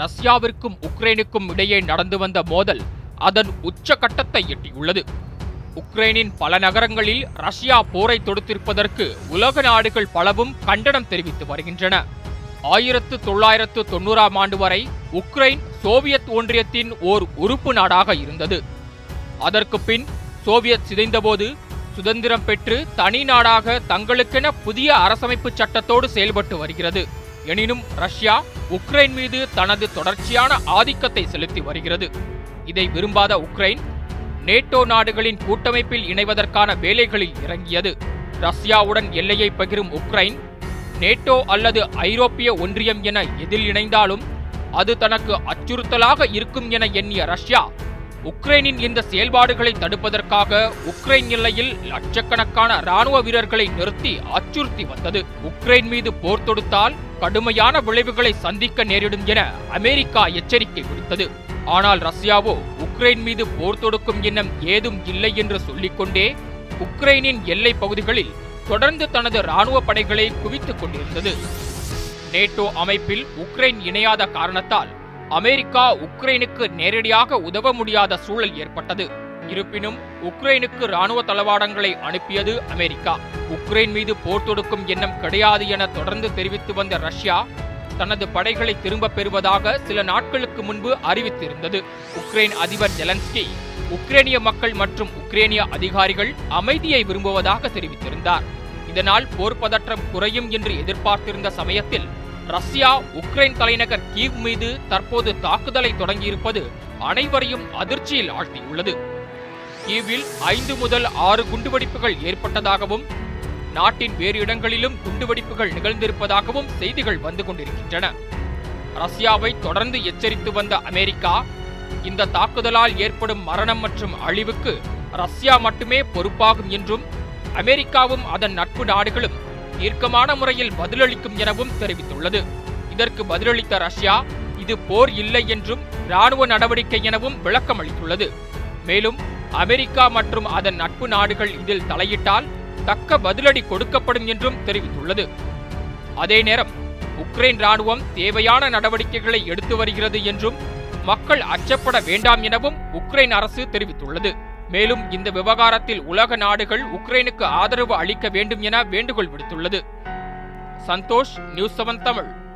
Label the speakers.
Speaker 1: ரஷ்யாவிற்கும் உக்ரைனுக்கும் இடையே நடந்து வந்த மோதல் அதன் உச்சகட்டத்தை எட்டியுள்ளது. உக்ரைனின் பல நகரங்களில் ரஷ்யா போரை தொடுத்திருப்பதற்கு உலக நாடுகள் பலவும் கண்டனம் தெரிவித்து வருகின்றன. ஆயிரத்து தொள்ளாயிரத்து தொண்ணூறாம் ஆண்டு வரை உக்ரைன் சோவியத் ஒன்றியத்தின் ஓர் உறுப்பு நாடாக இருந்தது. அதற்கு பின் சோவியத் சிதைந்தபோது சுதந்திரம் பெற்று தனி நாடாக தங்களுக்கென புதிய அரசமைப்பு சட்டத்தோடு செயல்பட்டு வருகிறது. எனினும் ரஷ்யா உக்ரைன் மீது தனது தொடர்ச்சியான ஆதிக்கத்தை செலுத்தி வருகிறது. இதை விரும்பாத உக்ரைன் நேட்டோ நாடுகளின் கூட்டமைப்பில் இணைவதற்கான வேலைகளில் இறங்கியது. ரஷ்யாவுடன் எல்லையை பகிரும் உக்ரைன் நேட்டோ அல்லது ஐரோப்பிய ஒன்றியம் என எதில் இணைந்தாலும் அது தனக்கு அச்சுறுத்தலாக இருக்கும் என எண்ணிய ரஷ்யா உக்ரைனின் இந்த செயல்பாடுகளை தடுப்பதற்காக உக்ரைன் எல்லையில் லட்சக்கணக்கான ராணுவ வீரர்களை நிறுத்தி அச்சுறுத்தி வந்தது. உக்ரைன் மீது போர் தொடுத்தால் கடுமையான விளைவுகளை சந்திக்க நேரிடும் என அமெரிக்கா எச்சரிக்கை விடுத்தது. ஆனால் ரஷ்யாவோ உக்ரைன் மீது போர் தொடுக்கும் எண்ணம் ஏதும் இல்லை என்று சொல்லிக்கொண்டே உக்ரைனின் எல்லை பகுதிகளில் தொடர்ந்து தனது ராணுவ படைகளை குவித்துக் கொண்டிருந்தது. நேட்டோ அமைப்பில் உக்ரைன் இணையாத காரணத்தால் அமெரிக்கா உக்ரைனுக்கு நேரடியாக உதவ முடியாத சூழல் ஏற்பட்டது. இருப்பினும் உக்ரைனுக்கு ராணுவ தளவாடங்களை அனுப்பியது அமெரிக்கா. உக்ரைன் மீது போர் தொடுக்கும் எண்ணம் கிடையாது என தொடர்ந்து தெரிவித்து வந்த ரஷ்யா தனது படைகளை திரும்பப் பெறுவதாக சில நாட்களுக்கு முன்பு அறிவித்திருந்தது. உக்ரைன் அதிபர் ஜெலன்ஸ்கி உக்ரைனிய மக்கள் மற்றும் உக்ரைனிய அதிகாரிகள் அமைதியை விரும்புவதாக தெரிவித்திருந்தார். இதனால் போர் பதற்றம் குறையும் என்று எதிர்பார்த்திருந்த சமயத்தில் ரஷ்யா உக்ரைன் தலைநகர் கீவ் மீது தற்போது தாக்குதலை தொடங்கியிருப்பது அனைவரையும் அதிர்ச்சியில் ஆழ்த்தியுள்ளது. கீவில் ஐந்து முதல் ஆறு குண்டுவெடிப்புகள் ஏற்பட்டதாகவும் நாட்டின் வேறு இடங்களிலும் குண்டுவெடிப்புகள் நிகழ்ந்திருப்பதாகவும் செய்திகள் வந்து கொண்டிருக்கின்றன. ரஷ்யாவை தொடர்ந்து எச்சரித்து வந்த அமெரிக்கா இந்த தாக்குதலால் ஏற்படும் மரணம் மற்றும் அழிவுக்கு ரஷ்யா மட்டுமே பொறுப்பாகும் என்றும் அமெரிக்காவும் அதன் நட்பு நாடுகளும் தீர்க்கமான முறையில் பதிலளிக்கும் எனவும் தெரிவித்துள்ளது. இதற்கு பதிலளித்த ரஷ்யா இது போர் இல்லை என்றும் ராணுவ நடவடிக்கை எனவும் விளக்கம் அளித்துள்ளது மேலும் அமெரிக்கா மற்றும் அதன் நட்பு நாடுகள் இதில் தலையிட்டால் தக்க பதிலடி கொடுக்கப்படும் என்றும் தெரிவித்துள்ளது. அதே நேரம் உக்ரைன் ராணுவம் தேவையான நடவடிக்கைகளை எடுத்து வருகிறது என்றும் மக்கள் அச்சப்பட வேண்டாம் எனவும் உக்ரைன் அரசு தெரிவித்துள்ளது. மேலும் இந்த விவகாரத்தில் உலக நாடுகள் உக்ரைனுக்கு ஆதரவு அளிக்க வேண்டும் என வேண்டுகோள் விடுத்துள்ளது. Santhosh news seven Tamil.